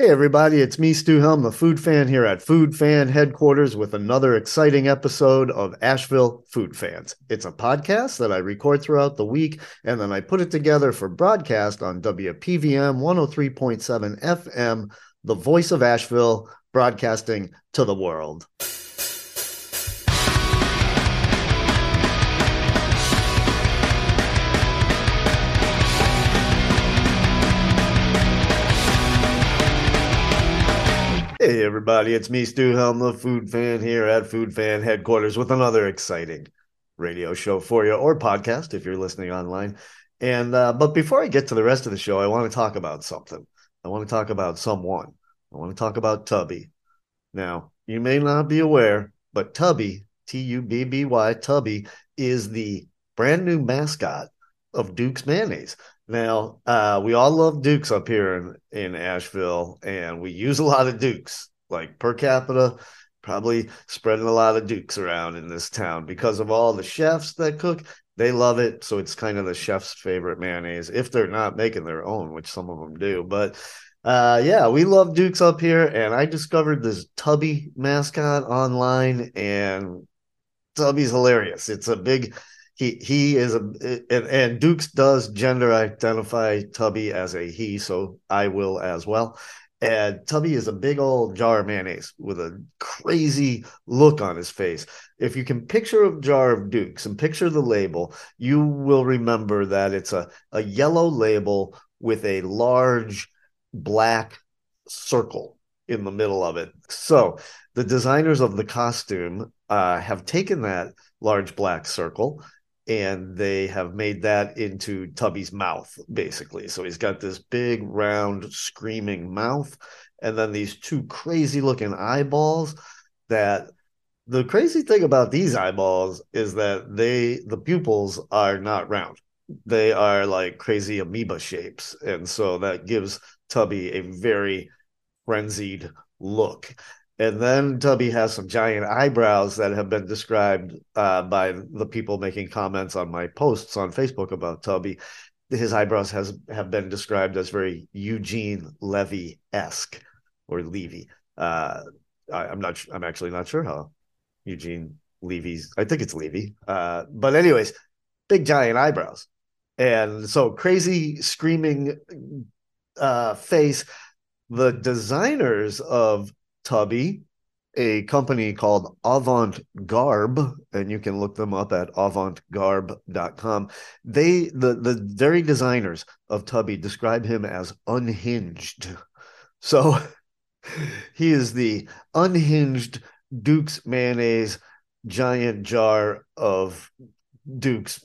Hey, everybody, it's me, Stu Helm, the food fan here at Food Fan Headquarters with another exciting episode of Asheville Food Fans. It's a podcast that I record throughout the week and then I put it together for broadcast on WPVM 103.7 FM, the voice of Asheville, broadcasting to the world. Hey, everybody, it's me, Stu Helm, the food fan here at Food Fan Headquarters with another exciting radio show for you or podcast if you're listening online. And, uh, but before I get to the rest of the show, I want to talk about something. I want to talk about someone. I want to talk about Tubby. Now, you may not be aware, but Tubby, T U B B Y, Tubby, is the brand new mascot of Duke's Mayonnaise. Now, uh, we all love Dukes up here in, in Asheville, and we use a lot of Dukes, like per capita, probably spreading a lot of Dukes around in this town because of all the chefs that cook. They love it. So it's kind of the chef's favorite mayonnaise if they're not making their own, which some of them do. But uh, yeah, we love Dukes up here. And I discovered this Tubby mascot online, and Tubby's hilarious. It's a big he he is a and, and Dukes does gender identify Tubby as a he, so I will as well. And Tubby is a big old jar of mayonnaise with a crazy look on his face. If you can picture a jar of Dukes and picture the label, you will remember that it's a, a yellow label with a large black circle in the middle of it. So the designers of the costume uh, have taken that large black circle and they have made that into Tubby's mouth, basically. So he's got this big, round, screaming mouth, and then these two crazy looking eyeballs. That the crazy thing about these eyeballs is that they, the pupils, are not round. They are like crazy amoeba shapes. And so that gives Tubby a very frenzied look. And then Tubby has some giant eyebrows that have been described uh, by the people making comments on my posts on Facebook about Tubby. His eyebrows has have been described as very Eugene Levy esque or Levy. Uh, I, am not. I'm actually not sure how Eugene Levy's. I think it's Levy. Uh, but anyways, big giant eyebrows, and so crazy screaming uh, face. The designers of Tubby, a company called Avant Garb, and you can look them up at avantgarb.com. They the the very designers of Tubby describe him as unhinged. So he is the unhinged Duke's mayonnaise giant jar of Duke's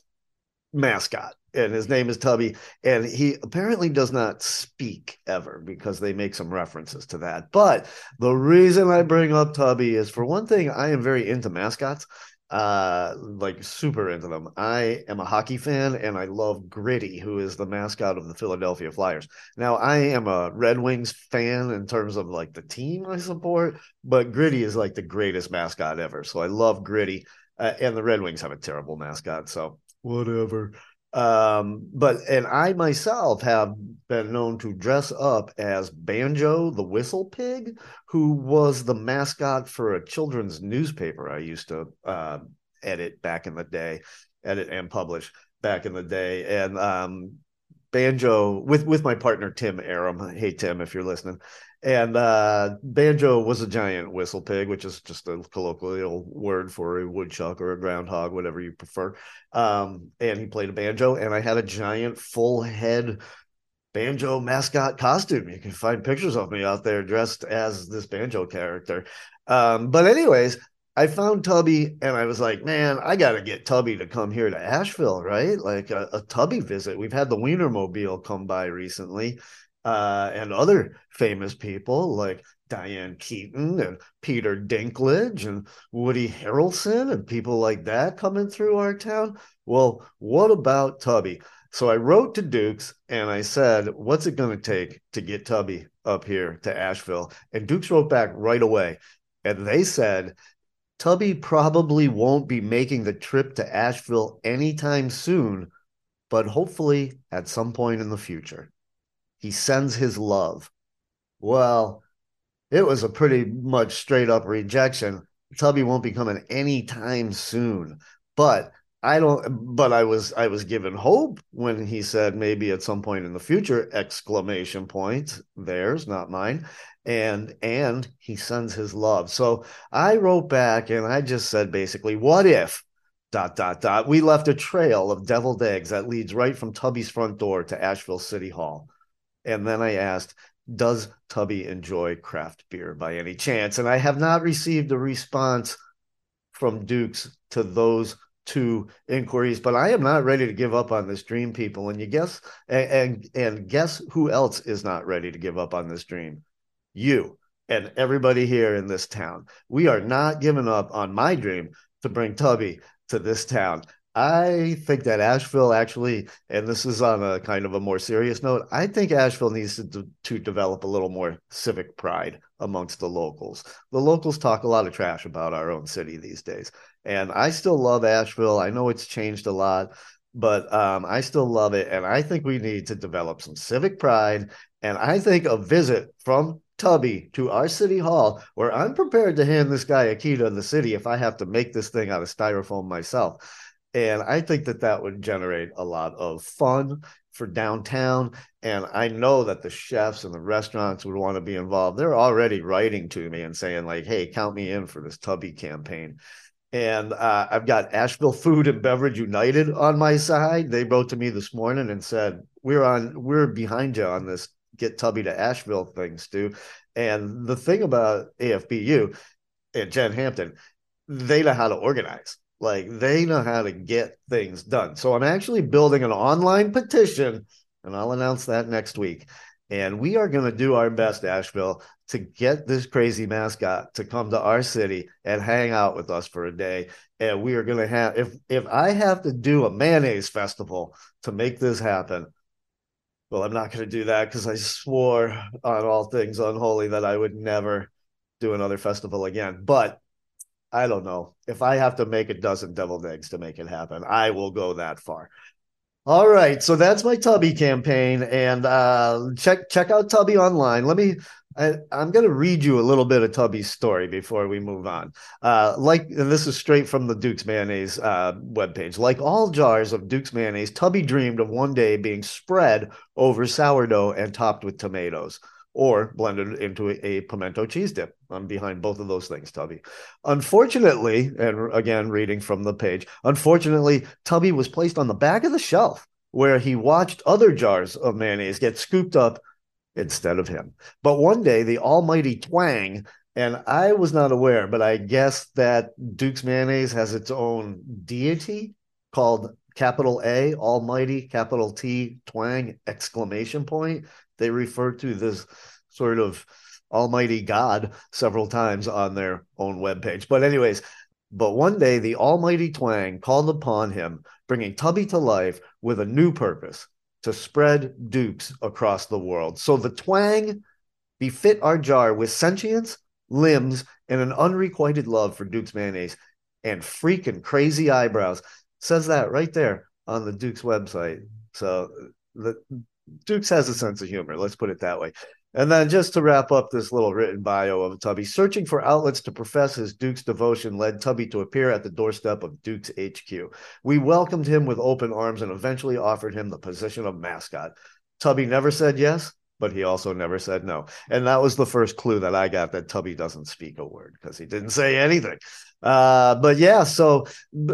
mascot and his name is Tubby, and he apparently does not speak ever because they make some references to that. But the reason I bring up Tubby is for one thing, I am very into mascots, uh, like super into them. I am a hockey fan, and I love Gritty, who is the mascot of the Philadelphia Flyers. Now, I am a Red Wings fan in terms of like the team I support, but Gritty is like the greatest mascot ever. So I love Gritty, uh, and the Red Wings have a terrible mascot, so whatever. Um, but and I myself have been known to dress up as Banjo the Whistle Pig, who was the mascot for a children's newspaper I used to uh, edit back in the day, edit and publish back in the day. And um, Banjo with with my partner Tim Aram. Hey Tim, if you're listening. And uh, Banjo was a giant whistle pig, which is just a colloquial word for a woodchuck or a groundhog, whatever you prefer. Um, and he played a banjo, and I had a giant full head banjo mascot costume. You can find pictures of me out there dressed as this banjo character. Um, but anyways, I found Tubby and I was like, man, I got to get Tubby to come here to Asheville, right? Like a, a Tubby visit. We've had the Wienermobile come by recently uh, and other famous people like Diane Keaton and Peter Dinklage and Woody Harrelson and people like that coming through our town. Well, what about Tubby? So I wrote to Dukes and I said, What's it going to take to get Tubby up here to Asheville? And Dukes wrote back right away. And they said, Tubby probably won't be making the trip to Asheville anytime soon, but hopefully at some point in the future. He sends his love. Well, it was a pretty much straight up rejection. Tubby won't be coming anytime soon. But I don't but I was I was given hope when he said maybe at some point in the future exclamation point theirs not mine and and he sends his love. So I wrote back and I just said basically what if dot dot dot we left a trail of deviled eggs that leads right from Tubby's front door to Asheville City Hall. And then I asked does Tubby enjoy craft beer by any chance? And I have not received a response from Dukes to those two inquiries, but I am not ready to give up on this dream, people. And you guess and, and and guess who else is not ready to give up on this dream? You and everybody here in this town. We are not giving up on my dream to bring Tubby to this town. I think that Asheville actually, and this is on a kind of a more serious note, I think Asheville needs to, to develop a little more civic pride amongst the locals. The locals talk a lot of trash about our own city these days. And I still love Asheville. I know it's changed a lot, but um, I still love it. And I think we need to develop some civic pride. And I think a visit from Tubby to our city hall, where I'm prepared to hand this guy a key to the city if I have to make this thing out of styrofoam myself and I think that that would generate a lot of fun for downtown. And I know that the chefs and the restaurants would want to be involved. They're already writing to me and saying, like, hey, count me in for this Tubby campaign. And uh, I've got Asheville Food and Beverage United on my side. They wrote to me this morning and said, we're on, we're behind you on this get Tubby to Asheville thing, Stu. And the thing about AFBU and Jen Hampton, they know how to organize like they know how to get things done. So I'm actually building an online petition, and I'll announce that next week. And we are going to do our best, Asheville, to get this crazy mascot to come to our city and hang out with us for a day. And we are going to have if if I have to do a mayonnaise festival to make this happen, well, I'm not going to do that because I swore on all things unholy that I would never do another festival again. But I don't know. If I have to make a dozen deviled eggs to make it happen, I will go that far. All right, so that's my Tubby campaign, and uh, check check out Tubby online. Let me. I, am going to read you a little bit of Tubby's story before we move on. Uh, like, this is straight from the Duke's Mayonnaise uh, webpage. Like all jars of Duke's Mayonnaise, Tubby dreamed of one day being spread over sourdough and topped with tomatoes or blended into a, pimento cheese dip. I'm behind both of those things, Tubby. Unfortunately, and again, reading from the page, unfortunately, Tubby was placed on the back of the shelf where he watched other jars of mayonnaise get scooped up instead of him. But one day, the almighty twang, and I was not aware, but I guess that Duke's mayonnaise has its own deity called capital A, almighty, capital T, twang, exclamation point they refer to this sort of almighty God several times on their own webpage. But, anyways, but one day the almighty twang called upon him, bringing Tubby to life with a new purpose to spread dukes across the world. So the twang befit our jar with sentience, limbs, and an unrequited love for Duke's mayonnaise and freaking crazy eyebrows. Says that right there on the Duke's website. So the Dukes has a sense of humor. Let's put it that way. And then just to wrap up this little written bio of Tubby, searching for outlets to profess his Duke's devotion led Tubby to appear at the doorstep of Duke's HQ. We welcomed him with open arms and eventually offered him the position of mascot. Tubby never said yes, but he also never said no. And that was the first clue that I got that Tubby doesn't speak a word because he didn't say anything. Uh, but yeah, so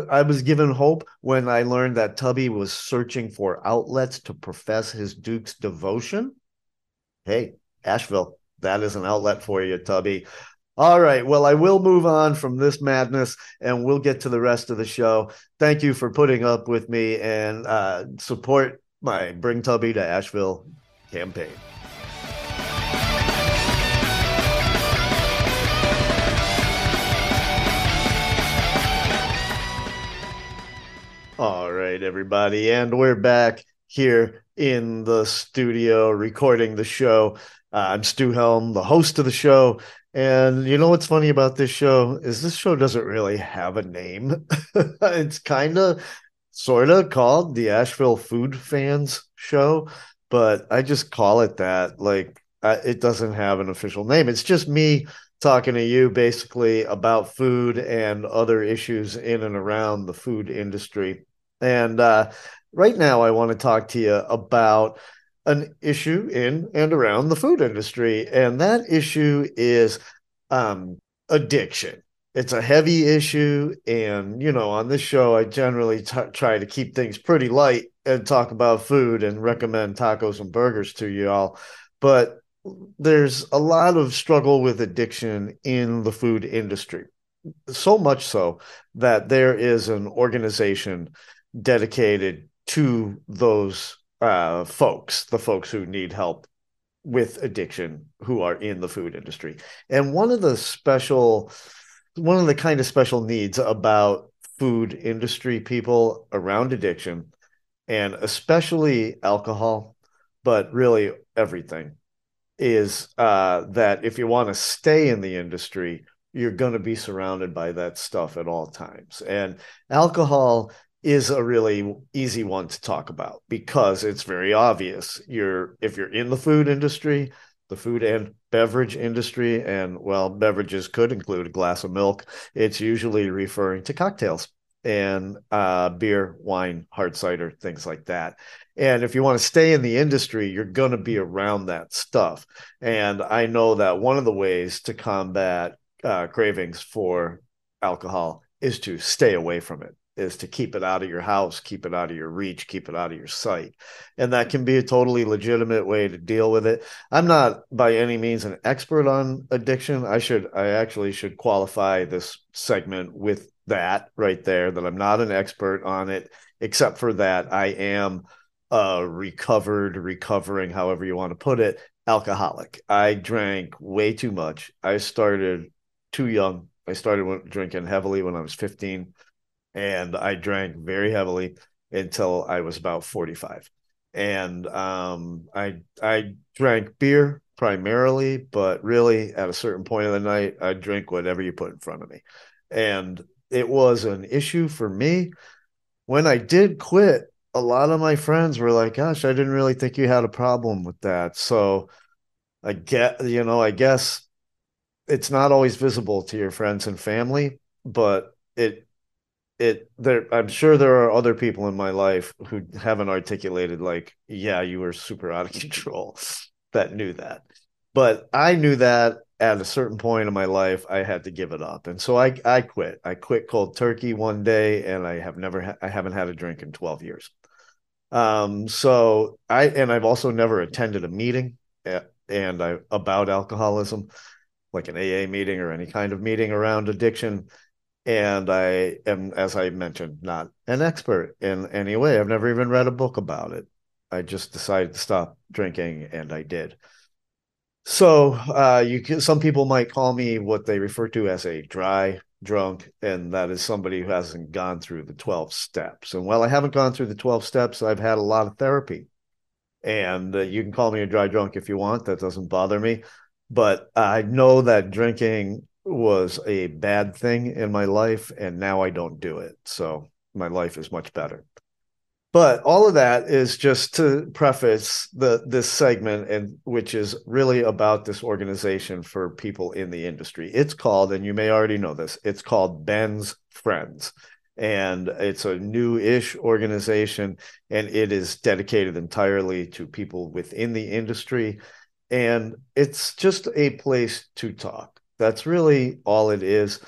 I was given hope when I learned that Tubby was searching for outlets to profess his Duke's devotion. Hey, Asheville, that is an outlet for you, Tubby. All right. Well, I will move on from this madness and we'll get to the rest of the show. Thank you for putting up with me and uh, support my Bring Tubby to Asheville campaign. All right, everybody. And we're back here in the studio recording the show. Uh, I'm Stu Helm, the host of the show. And you know what's funny about this show is this show doesn't really have a name. it's kind of sort of called the Asheville Food Fans Show, but I just call it that. Like Uh, it doesn't have an official name. It's just me talking to you basically about food and other issues in and around the food industry. And uh, right now, I want to talk to you about an issue in and around the food industry. And that issue is um, addiction. It's a heavy issue. And, you know, on this show, I generally t- try to keep things pretty light and talk about food and recommend tacos and burgers to you all. But there's a lot of struggle with addiction in the food industry. So much so that there is an organization dedicated to those uh, folks, the folks who need help with addiction who are in the food industry. And one of the special, one of the kind of special needs about food industry people around addiction, and especially alcohol, but really everything, is uh, that if you want to stay in the industry, you're going to be surrounded by that stuff at all times. And alcohol is a really easy one to talk about because it's very obvious. You're if you're in the food industry, the food and beverage industry, and well, beverages could include a glass of milk. It's usually referring to cocktails and uh, beer, wine, hard cider, things like that. And if you want to stay in the industry, you're going to be around that stuff. And I know that one of the ways to combat uh, cravings for alcohol is to stay away from it is to keep it out of your house, keep it out of your reach, keep it out of your sight. And that can be a totally legitimate way to deal with it. I'm not by any means an expert on addiction. I should I actually should qualify this segment with that right there that I'm not an expert on it except for that I am a recovered recovering however you want to put it alcoholic. I drank way too much. I started too young. I started drinking heavily when I was 15 and I drank very heavily until I was about 45. And um, I I drank beer primarily, but really at a certain point of the night, I drink whatever you put in front of me. And it was an issue for me. When I did quit, a lot of my friends were like, gosh, I didn't really think you had a problem with that. So I get, you know, I guess it's not always visible to your friends and family, but it it there i'm sure there are other people in my life who haven't articulated like yeah you were super out of control that knew that but i knew that at a certain point in my life i had to give it up and so i i quit i quit cold turkey one day and i have never ha- i haven't had a drink in 12 years um so i and i've also never attended a meeting at, eh, and i about alcoholism like an aa meeting or any kind of meeting around addiction and I am, as I mentioned, not an expert in any way. I've never even read a book about it. I just decided to stop drinking, and I did. So, uh, you can, some people might call me what they refer to as a dry drunk, and that is somebody who hasn't gone through the 12 steps. And while I haven't gone through the 12 steps, I've had a lot of therapy. And uh, you can call me a dry drunk if you want, that doesn't bother me. But I know that drinking was a bad thing in my life and now I don't do it. So my life is much better. But all of that is just to preface the this segment and which is really about this organization for people in the industry. It's called and you may already know this. It's called Ben's Friends. And it's a new-ish organization and it is dedicated entirely to people within the industry and it's just a place to talk that's really all it is.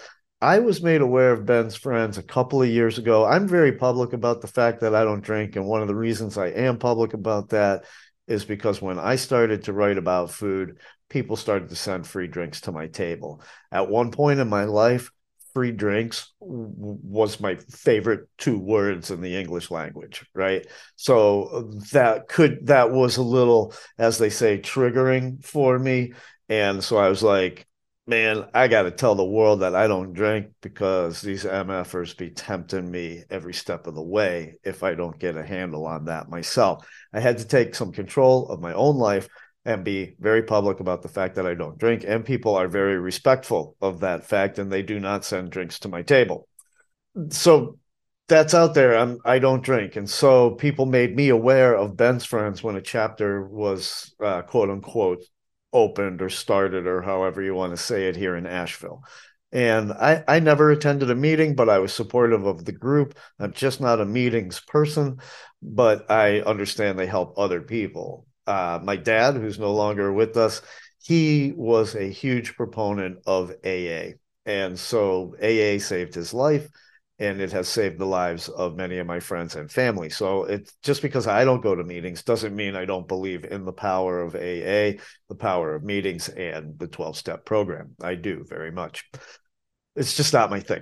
I was made aware of Ben's friends a couple of years ago. I'm very public about the fact that I don't drink. And one of the reasons I am public about that is because when I started to write about food, people started to send free drinks to my table. At one point in my life, free drinks was my favorite two words in the English language, right? So that could, that was a little, as they say, triggering for me. And so I was like, man, I got to tell the world that I don't drink because these MFers be tempting me every step of the way if I don't get a handle on that myself. I had to take some control of my own life and be very public about the fact that I don't drink. And people are very respectful of that fact and they do not send drinks to my table. So that's out there. I'm, I don't drink. And so people made me aware of Ben's friends when a chapter was uh, quote unquote opened or started or however you want to say it here in Asheville. And I, I never attended a meeting, but I was supportive of the group. I'm just not a meetings person, but I understand they help other people. Uh, my dad, who's no longer with us, he was a huge proponent of AA. And so AA saved his life and it has saved the lives of many of my friends and family. So it's just because I don't go to meetings doesn't mean I don't believe in the power of AA, the power of meetings, and the 12 step program. I do very much. It's just not my thing.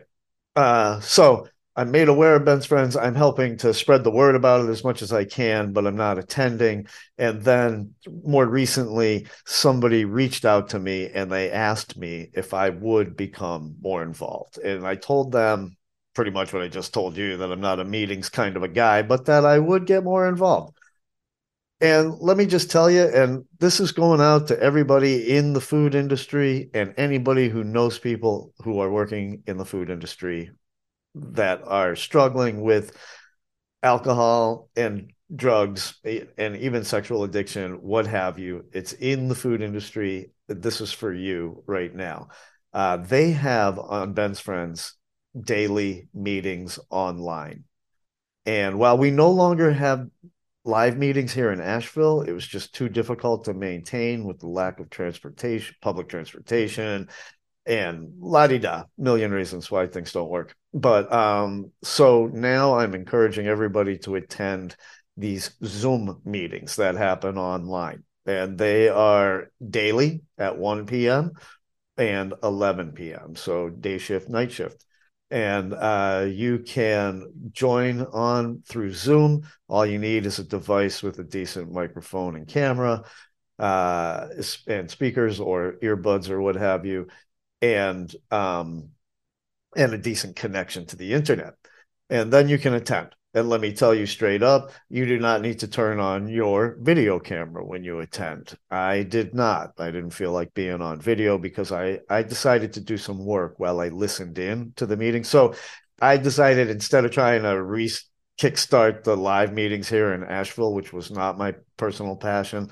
Uh, so I'm made aware of Ben's friends. I'm helping to spread the word about it as much as I can, but I'm not attending. And then more recently, somebody reached out to me and they asked me if I would become more involved. And I told them pretty much what I just told you that I'm not a meetings kind of a guy, but that I would get more involved. And let me just tell you, and this is going out to everybody in the food industry and anybody who knows people who are working in the food industry that are struggling with alcohol and drugs and even sexual addiction, what have you. It's in the food industry. This is for you right now. Uh, they have on Ben's Friends daily meetings online. And while we no longer have live meetings here in Asheville, it was just too difficult to maintain with the lack of transportation, public transportation, and la di da, million reasons why things don't work. But um, so now I'm encouraging everybody to attend these Zoom meetings that happen online. And they are daily at 1 p.m. and 11 p.m. So day shift, night shift and uh, you can join on through Zoom. All you need is a device with a decent microphone and camera, uh, and speakers or earbuds or what have you, and um, and a decent connection to the internet, and then you can attend. And let me tell you straight up, you do not need to turn on your video camera when you attend. I did not. I didn't feel like being on video because I, I decided to do some work while I listened in to the meeting. So I decided instead of trying to re kickstart the live meetings here in Asheville, which was not my personal passion,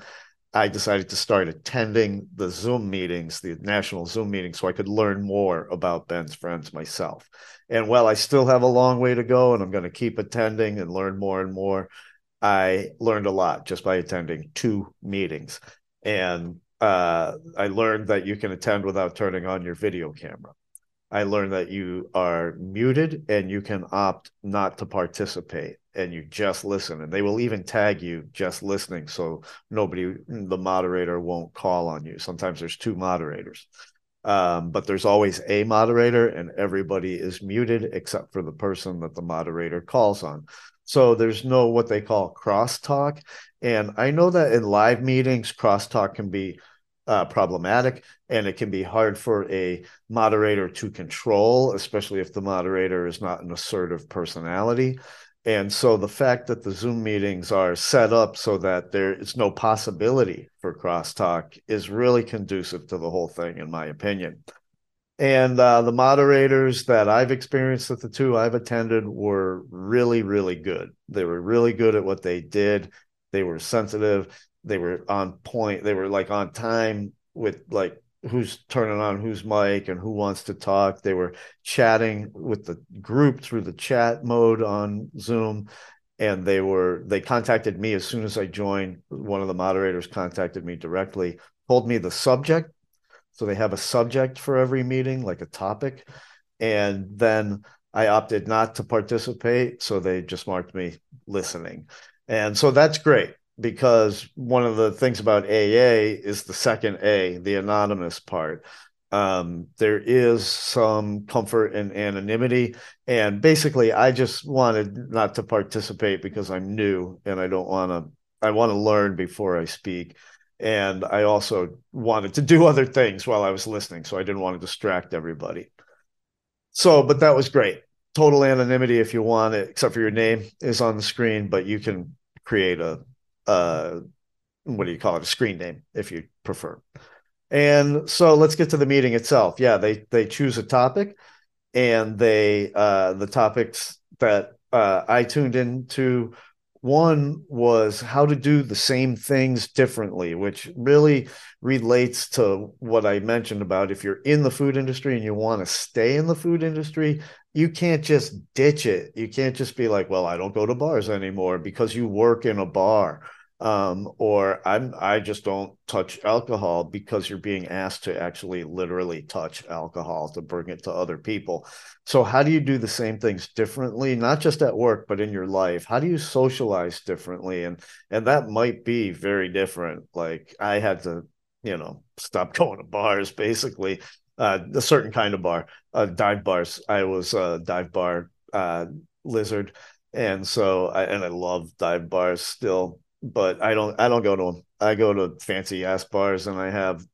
I decided to start attending the Zoom meetings, the national Zoom meetings, so I could learn more about Ben's friends myself. And while I still have a long way to go and I'm going to keep attending and learn more and more, I learned a lot just by attending two meetings. And uh, I learned that you can attend without turning on your video camera. I learned that you are muted and you can opt not to participate and you just listen. And they will even tag you just listening so nobody the moderator won't call on you. Sometimes there's two moderators. Um, but there's always a moderator and everybody is muted except for the person that the moderator calls on. So there's no what they call crosstalk. And i know that in live meetings crosstalk can be uh, problematic and it can be hard for a moderator to control especially if the moderator is not an assertive personality and so the fact that the Zoom meetings are set up so that there is no possibility for crosstalk is really conducive to the whole thing, in my opinion. And uh, the moderators that I've experienced at the two I've attended were really, really good. They were really good at what they did. They were sensitive. They were on point. They were like on time with like who's turning on whose mic and who wants to talk. They were chatting with the group through the chat mode on Zoom. And they were they contacted me as soon as I joined. One of the moderators contacted me directly, told me the subject. So they have a subject for every meeting, like a topic. And then I opted not to participate. So they just marked me listening. And so that's great because one of the things about AA is the second A, the anonymous part. Um, there is some comfort in anonymity. And basically, I just wanted not to participate because I'm new and I don't want to, I want to learn before I speak. And I also wanted to do other things while I was listening. So I didn't want to distract everybody. So, but that was great. Total anonymity, if you want it, except for your name is on the screen, but you can create a uh, what do you call it, a screen name if you prefer. And so let's get to the meeting itself. Yeah, they they choose a topic, and they uh, the topics that uh, I tuned into One was how to do the same things differently, which really relates to what I mentioned about if you're in the food industry and you want to stay in the food industry, you can't just ditch it. You can't just be like, well, I don't go to bars anymore because you work in a bar um, or I'm I just don't touch alcohol because you're being asked to actually literally touch alcohol to bring it to other people. So how do you do the same things differently, not just at work but in your life? How do you socialize differently? And and that might be very different. Like I had to, you know, stop going to bars basically. Uh, a certain kind of bar, uh, dive bars. I was a dive bar uh, lizard, and so I and I love dive bars still but I don't I don't go to them. I go to fancy ass bars and I have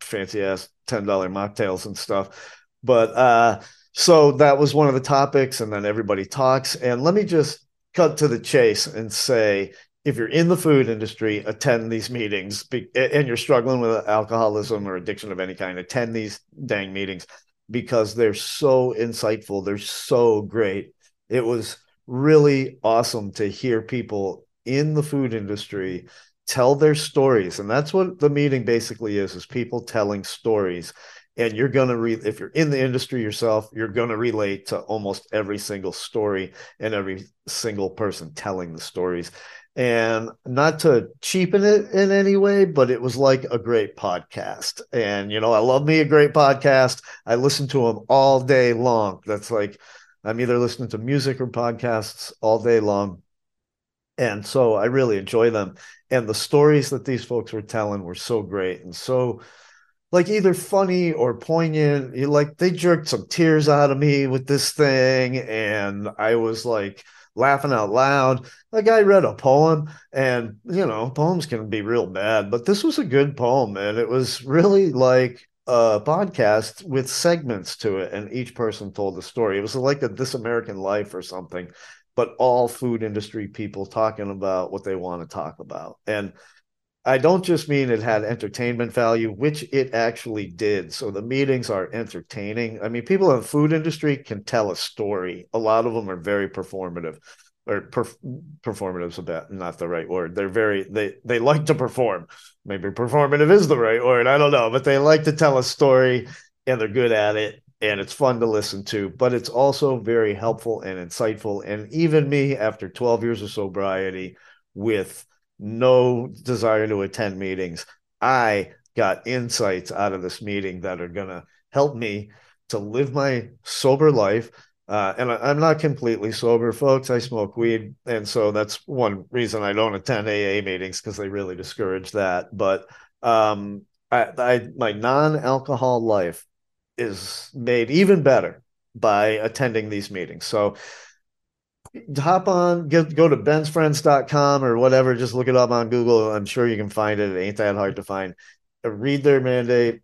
fancy ass ten dollar mocktails and stuff. But uh, so that was one of the topics, and then everybody talks. And let me just cut to the chase and say, if you're in the food industry, attend these meetings, and you're struggling with alcoholism or addiction of any kind, attend these dang meetings because they're so insightful. They're so great. It was really awesome to hear people in the food industry tell their stories and that's what the meeting basically is is people telling stories and you're going to read, if you're in the industry yourself you're going to relate to almost every single story and every single person telling the stories and not to cheapen it in any way but it was like a great podcast. And you know i love me a great podcast. I listen to them all day long. That's like i'm either listening to music or podcasts all day long. And so I really enjoy them. And the stories that these folks were telling were so great and so like either funny or poignant. Like they jerked some tears out of me with this thing, and I was like laughing out loud. A guy read a poem, and you know, poems can be real bad, but this was a good poem, and it was really like a podcast with segments to it, and each person told a story. It was like a This American Life or something but all food industry people talking about what they want to talk about. And I don't just mean it had entertainment value, which it actually did. So the meetings are entertaining. I mean, people in the food industry can tell a story. A lot of them are very performative, or perf- performative is about not the right word. They're very they they like to perform. Maybe performative is the right word. I don't know, but they like to tell a story and they're good at it and it's fun to listen to, but it's also very helpful and insightful. And even me, after 12 years of sobriety, with no desire to attend meetings, I got insights out of this meeting that are going to help me to live my sober life. Uh, and I, am not completely sober, folks. I smoke weed. And so that's one reason I don't attend AA meetings because they really discourage that. But um, I, I my non alcohol life is made even better by attending these meetings. So hop on, get, go to bensfriends.com or whatever, just look it up on Google. I'm sure you can find it. It ain't that hard to find. Uh, read their mandate,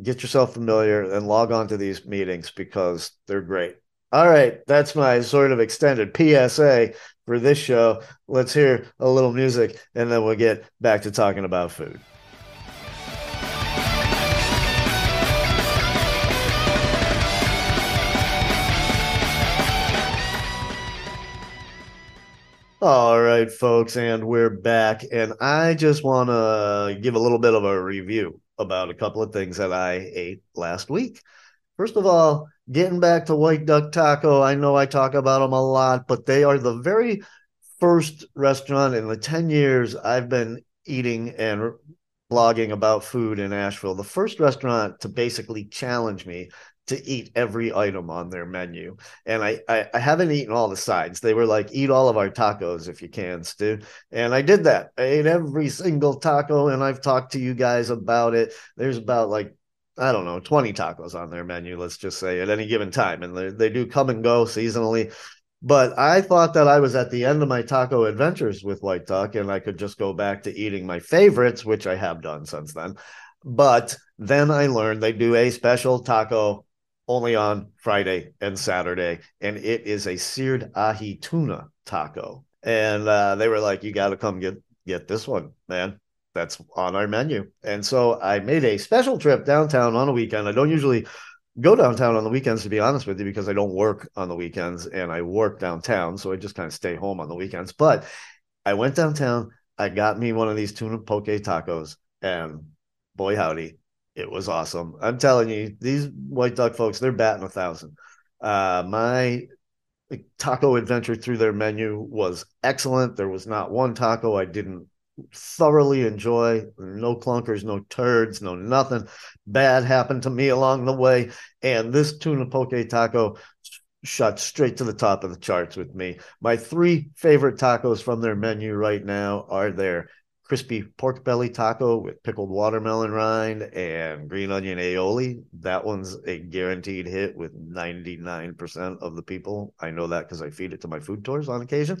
get yourself familiar, and log on to these meetings because they're great. All right, that's my sort of extended PSA for this show. Let's hear a little music and then we'll get back to talking about food. All right, folks, and we're back. And I just want to give a little bit of a review about a couple of things that I ate last week. First of all, getting back to White Duck Taco, I know I talk about them a lot, but they are the very first restaurant in the 10 years I've been eating and blogging about food in Asheville, the first restaurant to basically challenge me to eat every item on their menu. And I, I, I haven't eaten all the sides. They were like, eat all of our tacos if you can, Stu. And I did that. I ate every single taco, and I've talked to you guys about it. There's about like I don't know, 20 tacos on their menu, let's just say, at any given time. And they, they do come and go seasonally. But I thought that I was at the end of my taco adventures with White Duck and I could just go back to eating my favorites, which I have done since then. But then I learned they do a special taco only on Friday and Saturday, and it is a seared ahi tuna taco. And uh, they were like, "You got to come get get this one, man. That's on our menu." And so I made a special trip downtown on a weekend. I don't usually go downtown on the weekends, to be honest with you, because I don't work on the weekends and I work downtown, so I just kind of stay home on the weekends. But I went downtown. I got me one of these tuna poke tacos, and boy howdy, it was awesome. I'm telling you, these white duck folks, they're batting a thousand. Uh, my taco adventure through their menu was excellent. There was not one taco I didn't thoroughly enjoy. No clunkers, no turds, no nothing bad happened to me along the way. And this tuna poke taco shot straight to the top of the charts with me. My three favorite tacos from their menu right now are their crispy pork belly taco with pickled watermelon rind and green onion aioli. That one's a guaranteed hit with 99% of the people. I know that because I feed it to my food tours on occasion.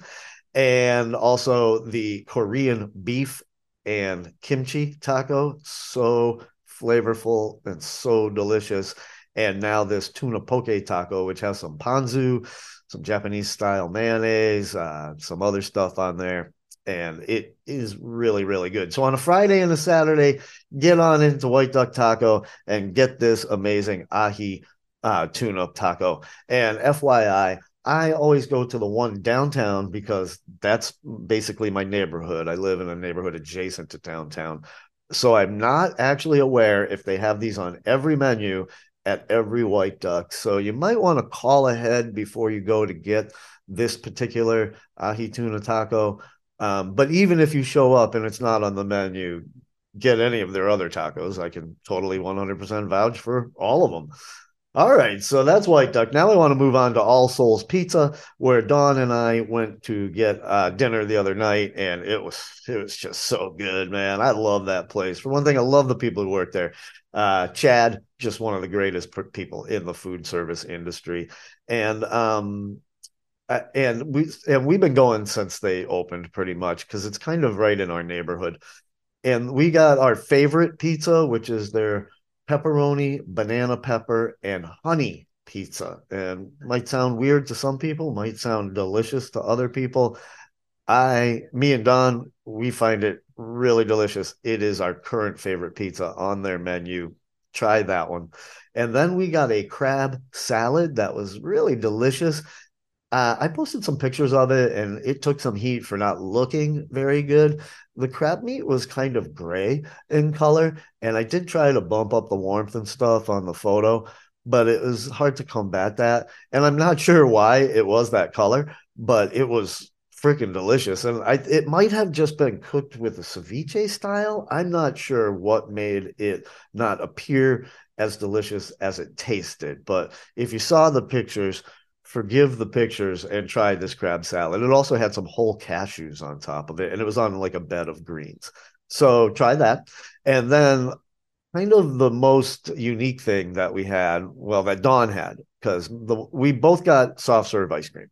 And also the Korean beef and kimchi taco. So flavorful and so delicious. And now this tuna poke taco, which has some ponzu, some Japanese style mayonnaise, uh, some other stuff on there and it is really really good. So on a friday and a saturday get on into white duck taco and get this amazing ahi uh, tuna taco. And fyi i always go to the one downtown because that's basically my neighborhood. I live in a neighborhood adjacent to downtown. So i'm not actually aware if they have these on every menu at every white duck. So you might want to call ahead before you go to get this particular ahi tuna taco um, but even if you show up and it's not on the menu, get any of their other tacos. I can totally 100% vouch for all of them. All right, so that's White Duck. Now I want to move on to All Souls Pizza, where Dawn and I went to get uh, dinner the other night, and it was it was just so good, man. I love that place. For one thing, I love the people who work there. Uh, Chad, just one of the greatest people in the food service industry, and um, Uh, and we and we've been going since they opened pretty much because it's kind of right in our neighborhood. And we got our favorite pizza, which is their pepperoni, banana pepper, and honey pizza. And might sound weird to some people, might sound delicious to other people. I, me and Dawn, we find it really delicious. It is our current favorite pizza on their menu. Try that one. And then we got a crab salad that was really delicious. Uh, I posted some pictures of it and it took some heat for not looking very good. The crab meat was kind of gray in color, and I did try to bump up the warmth and stuff on the photo, but it was hard to combat that. And I'm not sure why it was that color, but it was freaking delicious. And I it might have just been cooked with a ceviche style. I'm not sure what made it not appear as delicious as it tasted. But if you saw the pictures, forgive the pictures and try this crab salad. It also had some whole cashews on top of it, and it was on like a bed of greens. So try that. And then kind of the most unique thing that we had, well, that Dawn had, because we both got soft serve ice cream,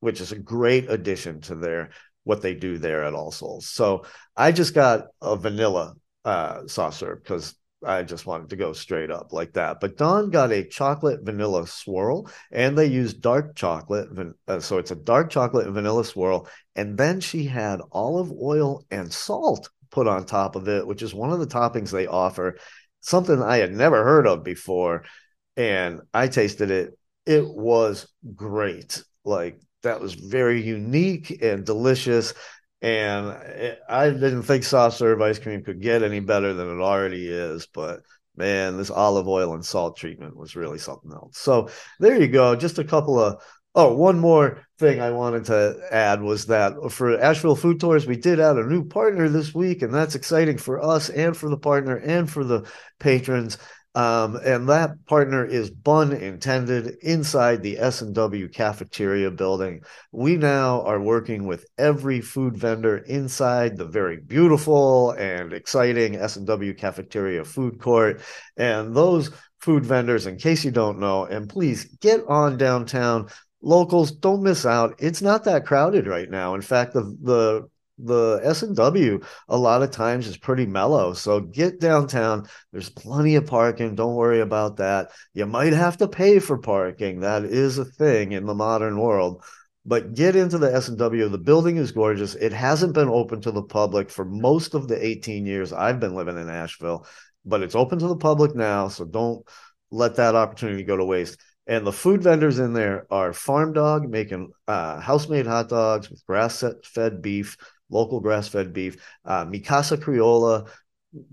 which is a great addition to their what they do there at All Souls. So I just got a vanilla uh, soft serve because I just wanted to go straight up like that. But Dawn got a chocolate vanilla swirl, and they used dark chocolate. Uh, so it's a dark chocolate and vanilla swirl. And then she had olive oil and salt put on top of it, which is one of the toppings they offer. Something I had never heard of before. And I tasted it. It was great. Like that was very unique and delicious. And it, I didn't think soft serve ice cream could get any better than it already is, but man, this olive oil and salt treatment was really something else. So there you go. Just a couple of Oh, one more thing I wanted to add was that for Asheville Food Tours, we did add a new partner this week, and that's exciting for us and for the partner and for the patrons. Um, and that partner is Bun Intended inside the S&W cafeteria building. We now are working with every food vendor inside the very beautiful and exciting S&W cafeteria food court. And those food vendors, in case you don't know, and please get on downtown. Locals, don't miss out. It's not that crowded right now. In fact, the the the S&W a lot of times is pretty mellow. So get downtown. There's plenty of parking. Don't worry about that. You might have to pay for parking. That is a thing in the modern world. But get into the S&W. The building is gorgeous. It hasn't been open to the public for most of the 18 years I've been living in Asheville, but it's open to the public now. So don't let that opportunity go to waste. And the food vendors in there are Farm Dog making uh, house made hot dogs with grass fed beef local grass fed beef. Uh, Mi Casa Criolla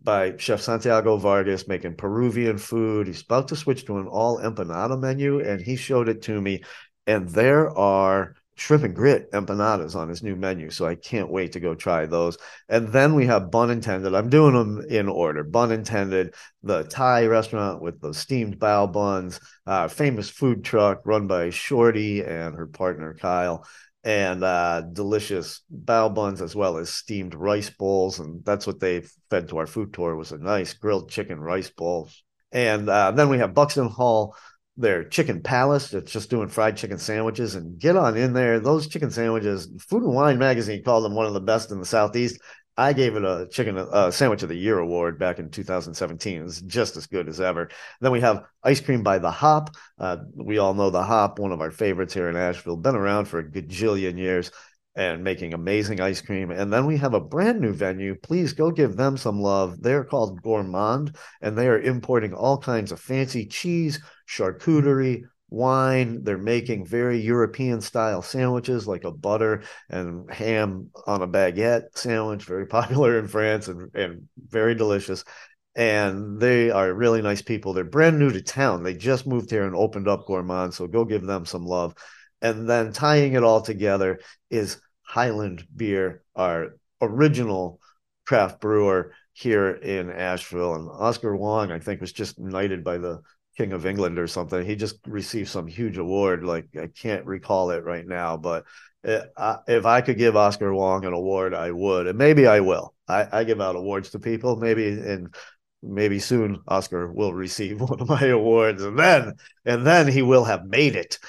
by Chef Santiago Vargas making Peruvian food. He's about to switch to an all empanada menu, and he showed it to me. And there are shrimp and grit empanadas on his new menu. So I can't wait to go try those. And then we have Bun Intended. I'm doing them in order. Bun Intended, the Thai restaurant with the steamed bao buns, uh, famous food truck run by Shorty and her partner Kyle. And uh, delicious bao buns as well as steamed rice bowls, and that's what they fed to our food tour was a nice grilled chicken rice bowl. And uh, then we have Buxton Hall their chicken palace it's just doing fried chicken sandwiches and get on in there those chicken sandwiches food and wine magazine called them one of the best in the southeast i gave it a chicken uh, sandwich of the year award back in 2017 it's just as good as ever then we have ice cream by the hop uh, we all know the hop one of our favorites here in asheville been around for a gajillion years and making amazing ice cream. And then we have a brand new venue. Please go give them some love. They're called Gourmand, and they are importing all kinds of fancy cheese, charcuterie, wine. They're making very European style sandwiches like a butter and ham on a baguette sandwich, very popular in France and, and very delicious. And they are really nice people. They're brand new to town. They just moved here and opened up Gourmand. So go give them some love. And then tying it all together is Highland Beer, our original craft brewer here in Asheville. And Oscar Wong, I think, was just knighted by the King of England or something. He just received some huge award. Like I can't recall it right now, but it, I, if I could give Oscar Wong an award, I would, and maybe I will. I, I give out awards to people. Maybe and maybe soon Oscar will receive one of my awards, and then and then he will have made it.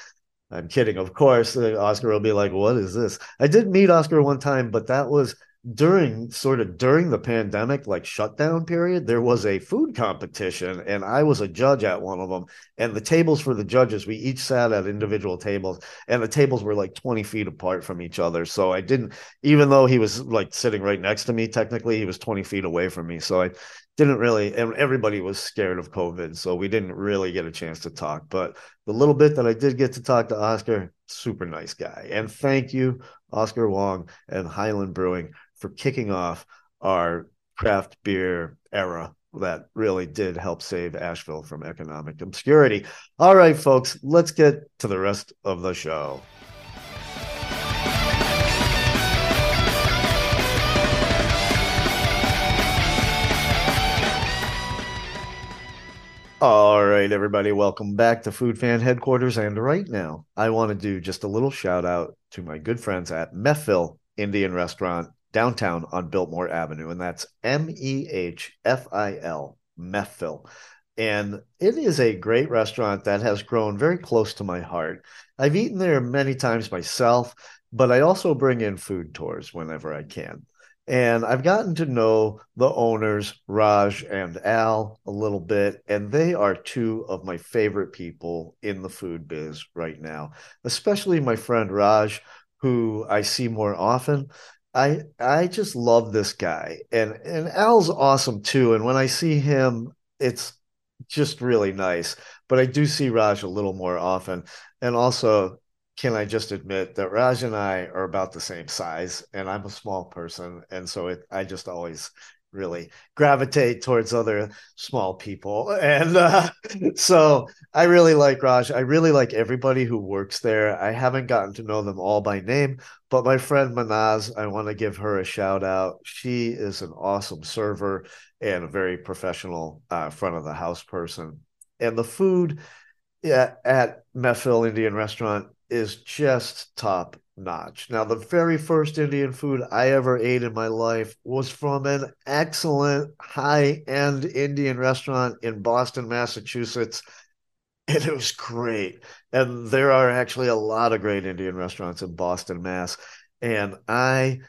I'm kidding, of course. Uh, Oscar will be like, "What is this?" I did meet Oscar one time, but that was during sort of during the pandemic like shutdown period there was a food competition and i was a judge at one of them and the tables for the judges we each sat at individual tables and the tables were like 20 feet apart from each other. So i didn't even though he was like sitting right next to me technically he was 20 feet away from me. So i didn't really and everybody was scared of covid so we didn't really get a chance to talk. But the little bit that i did get to talk to oscar super nice guy. And thank you oscar wong and highland brewing for kicking off our craft beer era that really did help save asheville from economic obscurity all right folks let's get to the rest of the show All right, everybody, welcome back to Food Fan Headquarters. And right now, I want to do just a little shout out to my good friends at Mehfil Indian Restaurant downtown on Biltmore Avenue. And that's M E H F I L, Mehfil. And it is a great restaurant that has grown very close to my heart. I've eaten there many times myself, but I also bring in food tours whenever I can. And I've gotten to know the owners, Raj and Al, a little bit, and they are two of my favorite people in the food biz right now, especially my friend Raj, who I see more often. I I just love this guy. And and Al's awesome too. And when I see him, it's just really nice. But I do see Raj a little more often. And also can I just admit that Raj and I are about the same size, and I'm a small person, and so it, I just always really gravitate towards other small people, and uh, so I really like Raj. I really like everybody who works there. I haven't gotten to know them all by name, but my friend Manaz, I want to give her a shout out. She is an awesome server and a very professional uh, front of the house person, and the food. At Mehfil Indian Restaurant is just top notch. Now, the very first Indian food I ever ate in my life was from an excellent high end Indian restaurant in Boston, Massachusetts. And it was great. And there are actually a lot of great Indian restaurants in Boston, Mass. And I,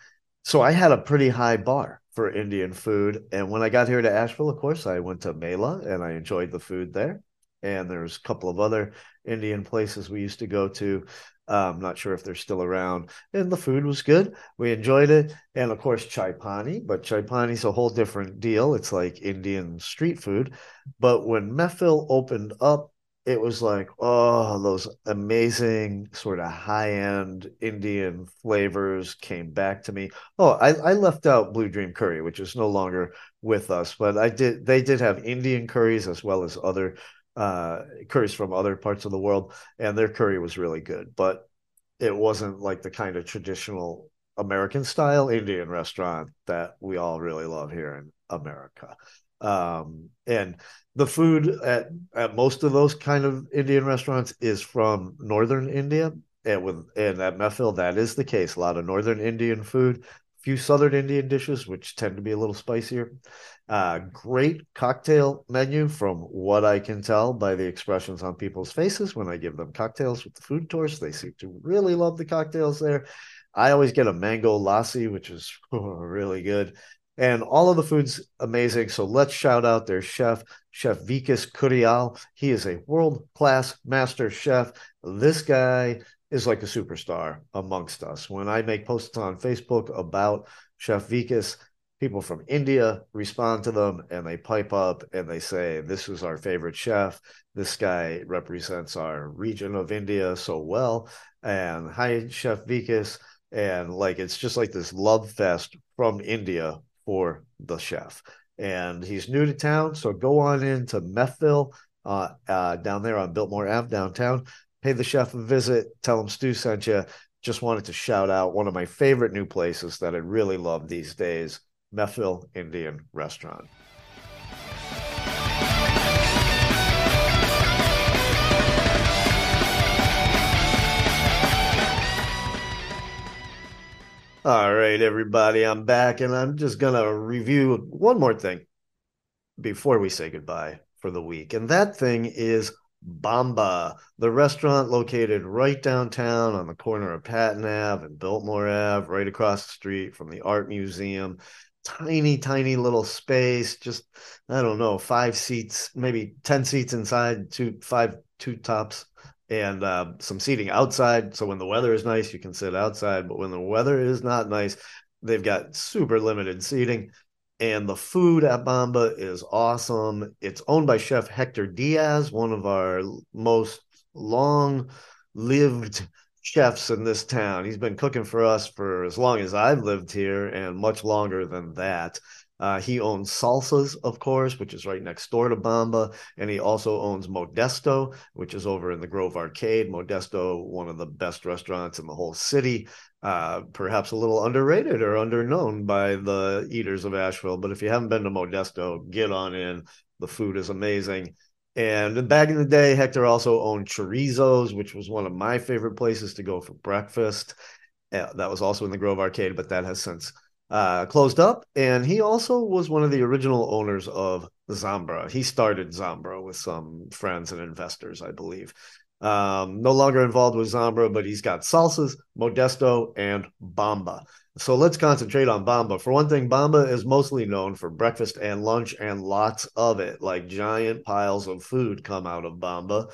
so I had a pretty high bar for Indian food. And when I got here to Asheville, of course, I went to Mela and I enjoyed the food there and there's a couple of other Indian places we used to go to. I'm not sure if they're still around. And the food was good. We enjoyed it. And of course, chai pani, but chai pani is a whole different deal. It's like Indian street food. But when Mehfil opened up it was like, oh, those amazing sort of high end Indian flavors came back to me. Oh, I, I left out Blue Dream Curry, which is no longer with us, but I did. They did have Indian curries as well as other uh, curries from other parts of the world, and their curry was really good. But it wasn't like the kind of traditional American style Indian restaurant that we all really love here in America. Um, and the food at, at most of those kind of Indian restaurants is from northern India. And with and at Mehfil, that is the case. A lot of northern Indian food, few southern Indian dishes, which tend to be a little spicier. Uh, great cocktail menu from what I can tell by the expressions on people's faces when I give them cocktails with the food tours. They seem to really love the cocktails there. I always get a mango lassi, which is really good. And all of the food's amazing. So let's shout out their chef, Chef Vikas Kurial. He is a world class master chef. This guy is like a superstar amongst us. When I make posts on Facebook about Chef Vikas, people from India respond to them and they pipe up and they say, This is our favorite chef. This guy represents our region of India so well. And hi, Chef Vikas. And like, it's just like this love fest from India for the chef. And he's new to town. So go on into Mehfil uh, uh, down there on Biltmore Ave downtown. Pay the chef a visit. Tell him Stu sent you. Just wanted to shout out one of my favorite new places that I really love these days Mehfil Indian Restaurant. All right, everybody, I'm back and I'm just going to review one more thing before we say goodbye for the week. And that thing is Bomba, the restaurant located right downtown on the corner of Patton Ave and Biltmore Ave, right across the street from the Art Museum. Tiny, tiny little space, just I don't know, five seats, maybe 10 seats inside, two, five, two tops and uh, some seating outside. So when the weather is nice, you can sit outside. But when the weather is not nice, they've got super limited seating. And the food at Bomba is awesome. It's owned by Chef Hector Diaz, one of our most long lived chefs in this town. He's been cooking for us for as long as I've lived here and much longer than that. Uh, he owns Salsas, of course, which is right next door to Bomba, and he also owns Modesto, which is over in the Grove Arcade. Modesto, one of the best restaurants in the whole city, uh, perhaps a little underrated or underknown by the eaters of Asheville. But if you haven't been to Modesto, get on in. The food is amazing. And back in the day, Hector also owned Chorizos, which was one of my favorite places to go for breakfast. Uh, that was also in the Grove Arcade, but that has since uh, closed up. And he also was one of the original owners of Zambra. He started Zambra with some friends and investors, I believe. Um, no longer involved with Zambra, but he's got Salsas, Modesto, and Bomba. So let's concentrate on Bomba. For one thing, Bomba is mostly known for breakfast and lunch and lots of it. Like giant piles of food come out of Bomba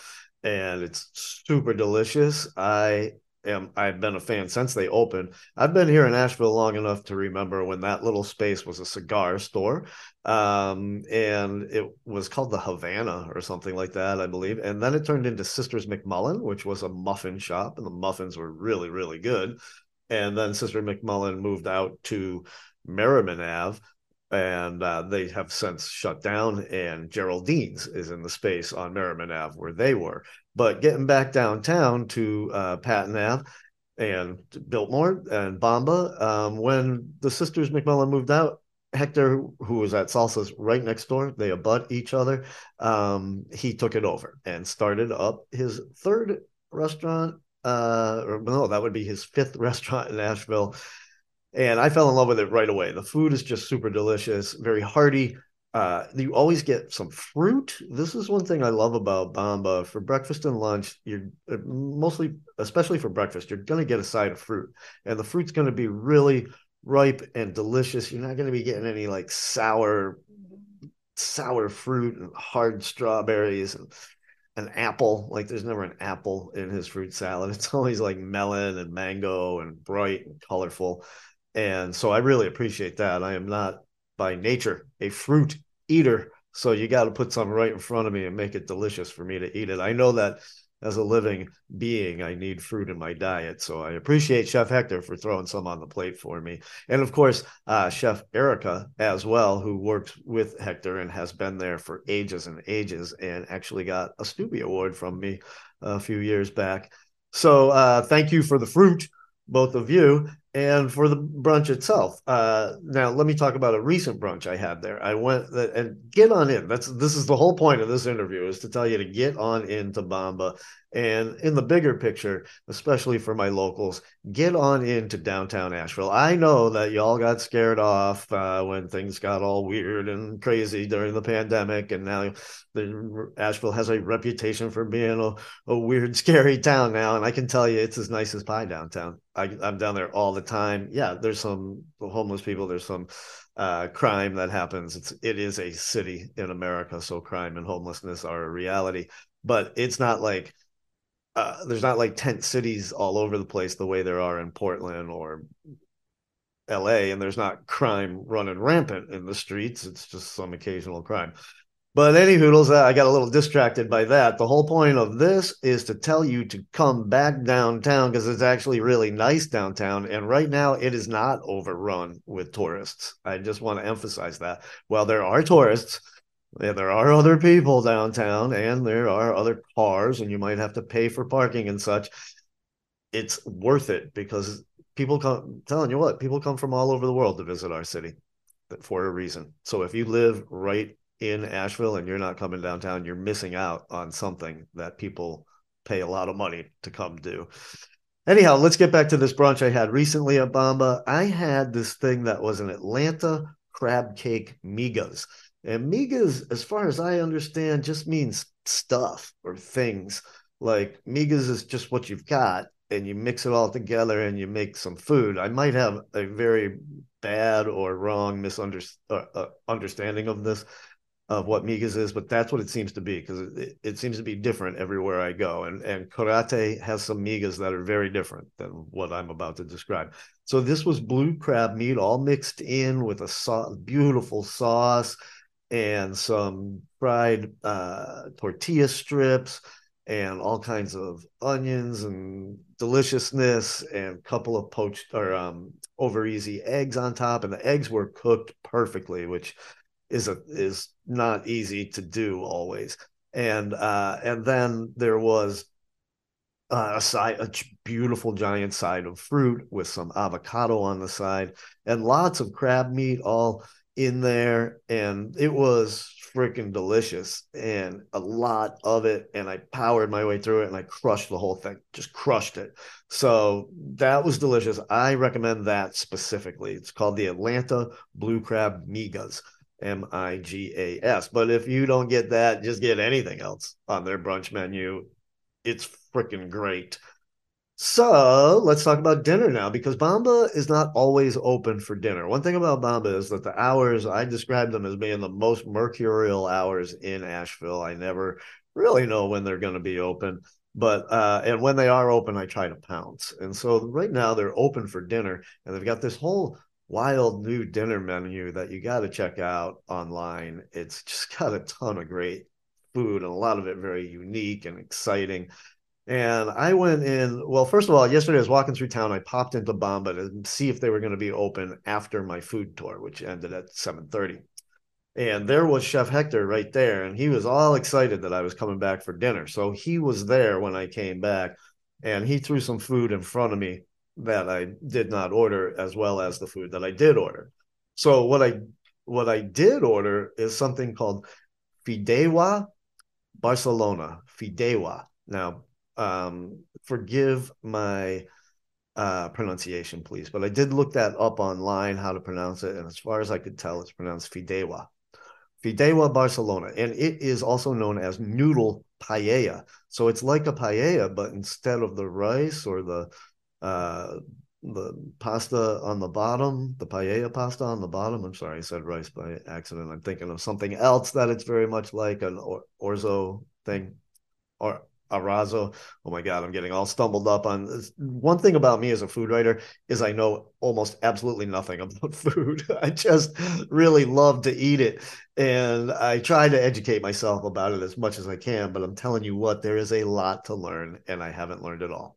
and it's super delicious. I am I've been a fan since they opened. I've been here in Asheville long enough to remember when that little space was a cigar store. Um, and it was called the Havana or something like that, I believe. And then it turned into Sisters McMullen, which was a muffin shop, and the muffins were really, really good. And then Sister McMullen moved out to Merrimon Ave, and uh, they have since shut down. And Geraldine's is in the space on Merrimon Ave where they were. But getting back downtown to uh, Patton Ave and Biltmore and Bomba, um, when the sisters McMullen moved out, Hector, who was at Salsa's right next door, they abut each other. Um, he took it over and started up his third restaurant. Uh, or no, that would be his fifth restaurant in Asheville. and I fell in love with it right away. The food is just super delicious, very hearty. Uh, you always get some fruit. This is one thing I love about Bomba. For breakfast and lunch, you're uh, mostly, especially for breakfast, you're going to get a side of fruit, and the fruit's going to be really ripe and delicious. You're not going to be getting any like sour, sour fruit and hard strawberries and an apple. Like there's never an apple in his fruit salad. It's always like melon and mango and bright and colorful. And so I really appreciate that. I am not by nature a fruit eater, So you got to put some right in front of me and make it delicious for me to eat it. I know that as a living being, I need fruit in my diet. So I appreciate Chef Hector for throwing some on the plate for me. And of course, uh, Chef Erica as well, who works with Hector and has been there for ages and ages and actually got a Stubby Award from me a few years back. So uh, thank you for the fruit, both of you and for the brunch itself. Uh, now, let me talk about a recent brunch I had there. I went and get on in. That's this is the whole point of this interview is to tell you to get on into Bomba and in the bigger picture, especially for my locals, get on into downtown Asheville. I know that y'all got scared off uh, when things got all weird and crazy during the pandemic, and now the, Asheville has a reputation for being a, a weird, scary town now. And I can tell you, it's as nice as pie downtown. I, I'm down there all the time. Yeah, there's some homeless people. There's some uh, crime that happens. It's it is a city in America, so crime and homelessness are a reality. But it's not like uh, there's not like tent cities all over the place the way there are in Portland or LA, and there's not crime running rampant in the streets. It's just some occasional crime. But any hoodles, I got a little distracted by that. The whole point of this is to tell you to come back downtown because it's actually really nice downtown. And right now, it is not overrun with tourists. I just want to emphasize that. While there are tourists, yeah, there are other people downtown and there are other cars, and you might have to pay for parking and such. It's worth it because people come telling you what, people come from all over the world to visit our city for a reason. So if you live right in Asheville and you're not coming downtown, you're missing out on something that people pay a lot of money to come do. Anyhow, let's get back to this brunch I had recently at Bomba. I had this thing that was an Atlantic crab cake migas. And migas, as far as I understand, just means stuff or things. Like migas is just what you've got, and you mix it all together and you make some food. I might have a very bad or wrong misunderstanding uh, uh, of this of what migas is, but that's what it seems to be because it, it, seems to be different everywhere I go. And and Cúrate has some migas that are very different than what I'm about to describe. So this was blue crab meat all mixed in with a beautiful sauce and some fried uh, tortilla strips and all kinds of onions and deliciousness and a couple of poached or um, over easy eggs on top. And the eggs were cooked perfectly which is a is not easy to do always. And uh, and then there was uh, a side a beautiful giant side of fruit with some avocado on the side and lots of crab meat all in there and it was freaking delicious and a lot of it and i powered my way through it and i crushed the whole thing just crushed it. So that was delicious. I recommend that specifically. It's called the atlantic blue crab migas m-i-g-a-s but if you don't get that just get anything else on their brunch menu. It's freaking great so let's talk about dinner now because Bomba is not always open for dinner. One thing about Bomba is that the hours, I describe them as being the most mercurial hours in Asheville. I never really know when they're going to be open. But uh, and when they are open, I try to pounce. And so right now they're open for dinner, and they've got this whole wild new dinner menu that you got to check out online. It's just got a ton of great food and a lot of it very unique and exciting. And I went in. Well, first of all, yesterday I was walking through town. I popped into Bomba to see if they were going to be open after my food tour, which ended at seven thirty. And there was Chef Hector right there, and he was all excited that I was coming back for dinner. So he was there when I came back, and he threw some food in front of me that I did not order, as well as the food that I did order. So what I what I did order is something called Fideuà Barcelona. Fideuà. Now um, forgive my uh, pronunciation, please, but I did look that up online how to pronounce it, and as far as I could tell, it's pronounced Fideuà. Fideuà Barcelona, and it is also known as noodle paella. So it's like a paella, but instead of the rice or the uh, the pasta on the bottom, the paella pasta on the bottom. I'm sorry, I said rice by accident. I'm thinking of something else that it's very much like an or- orzo thing, or Arazo. Oh my God, I'm getting all stumbled up on this. One thing about me as a food writer is I know almost absolutely nothing about food. I just really love to eat it. And I try to educate myself about it as much as I can. But I'm telling you what, there is a lot to learn, and I haven't learned it all.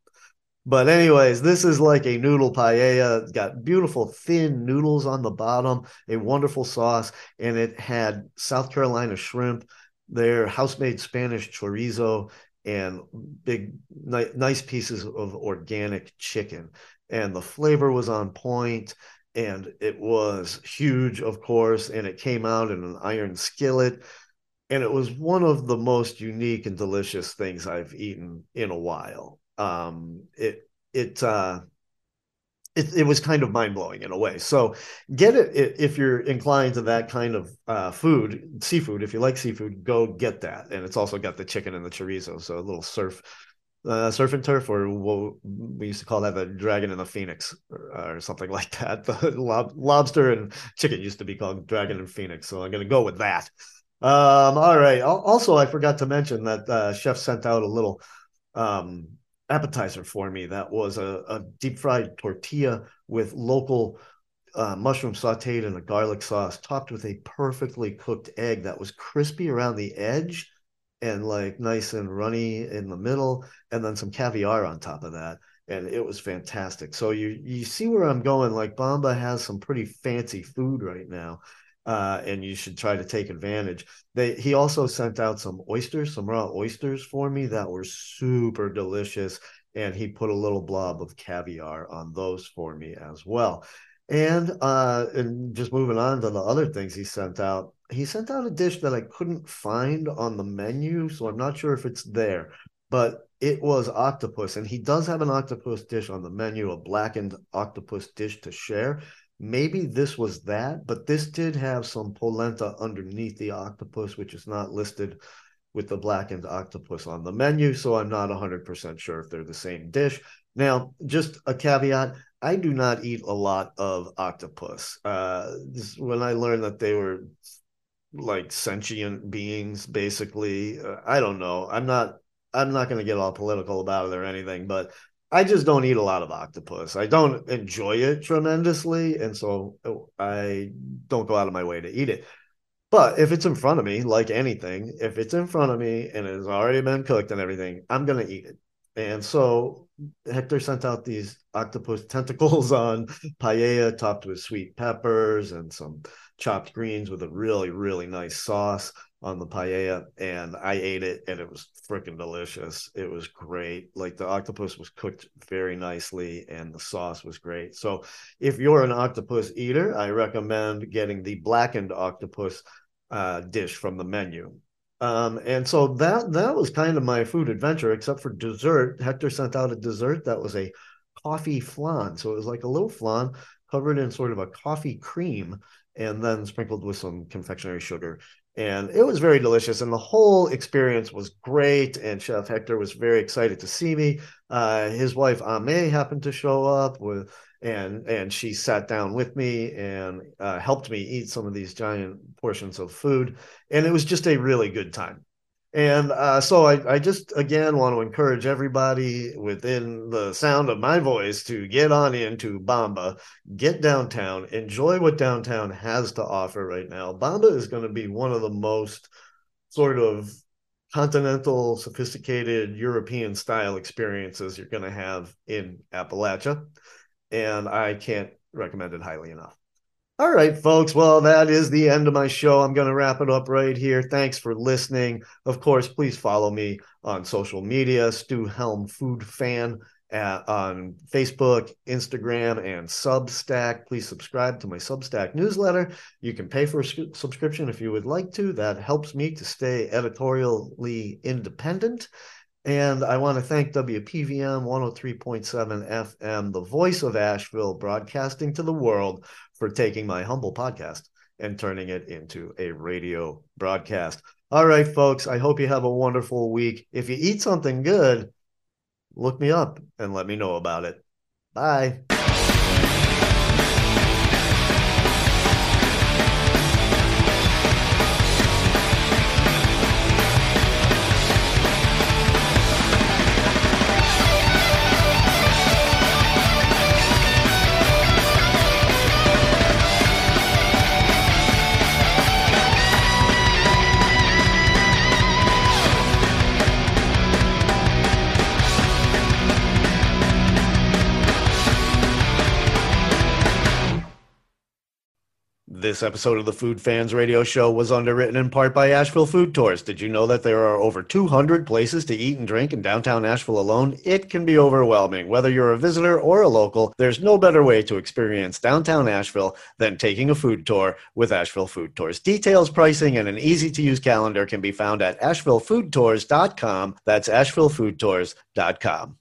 But anyways, this is like a noodle paella. It's got beautiful thin noodles on the bottom, a wonderful sauce, and it had South Carolina shrimp, their house-made Spanish chorizo, and big ni- nice pieces of organic chicken. And the flavor was on point and it was huge, of course, and it came out in an iron skillet. And it was one of the most unique and delicious things I've eaten in a while um, it it uh, it, it was kind of mind blowing in a way. So get it if you're inclined to that kind of uh, food, seafood. If you like seafood, go get that. And it's also got the chicken and the chorizo, so a little surf. Uh, surf and turf, or what we used to call that the dragon and the phoenix, or, or something like that. The lob- lobster and chicken used to be called dragon and phoenix, so I'm going to go with that. Um, all right. Also, I forgot to mention that uh, chef sent out a little um, appetizer for me that was a, a deep fried tortilla with local uh, mushroom sauteed in a garlic sauce, topped with a perfectly cooked egg that was crispy around the edge and like nice and runny in the middle, and then some caviar on top of that. And it was fantastic. So you you see where I'm going. Like Bomba has some pretty fancy food right now. Uh, and you should try to take advantage. They he also sent out some oysters, some raw oysters for me that were super delicious, and he put a little blob of caviar on those for me as well. And uh, and just moving on to the other things he sent out, he sent out a dish that I couldn't find on the menu, so I'm not sure if it's there, but it was octopus, and he does have an octopus dish on the menu, a blackened octopus dish to share maybe this was that, but this did have some polenta underneath the octopus, which is not listed with the blackened octopus on the menu. So I'm not 100% sure if they're the same dish. Now, just a caveat I do not eat a lot of octopus. Uh, when I learned that they were like sentient beings, basically, uh, I don't know. I'm not. I'm not going to get all political about it or anything, but I just don't eat a lot of octopus. I don't enjoy it tremendously, and so oh, I don't go out of my way to eat it. But if it's in front of me, like anything, if it's in front of me and it has already been cooked and everything, I'm gonna eat it. And so Hector sent out these octopus tentacles on paella topped with sweet peppers and some chopped greens with a really, really nice sauce on the paella and I ate it and it was freaking delicious. It was great. Like the octopus was cooked very nicely and the sauce was great. So if you're an octopus eater, I recommend getting the blackened octopus uh, dish from the menu. Um, and so that that was kind of my food adventure, except for dessert. Hector sent out a dessert that was a coffee flan. So it was like a little flan covered in sort of a coffee cream and then sprinkled with some confectionery sugar and it was very delicious and the whole experience was great and chef hector was very excited to see me. Uh, his wife ame happened to show up with and and she sat down with me and uh, helped me eat some of these giant portions of food and it was just a really good time and uh, so I, I, just again want to encourage everybody within the sound of my voice to get on into Bomba, get downtown, enjoy what downtown has to offer right now. Bomba is going to be one of the most sort of continental, sophisticated European style experiences you're going to have in Appalachia. And I can't recommend it highly enough. All right, folks. Well, that is the end of my show. I'm going to wrap it up right here. Thanks for listening. Of course, please follow me on social media, Stu Helm Food Fan at, on Facebook, Instagram, and Substack. Please subscribe to my Substack newsletter. You can pay for a subscription if you would like to. That helps me to stay editorially independent. And I want to thank WPVM 103.7 FM, the voice of Asheville, broadcasting to the world for taking my humble podcast and turning it into a radio broadcast. All right, folks, I hope you have a wonderful week. If you eat something good, look me up and let me know about it. Bye. This episode of the Food Fans Radio Show was underwritten in part by Asheville Food Tours. Did you know that there are over 200 places to eat and drink in downtown Asheville alone? It can be overwhelming. Whether you're a visitor or a local, there's no better way to experience downtown Asheville than taking a food tour with Asheville Food Tours. Details, pricing, and an easy to use calendar can be found at ashevillefoodtours.com. That's ashevillefoodtours.com.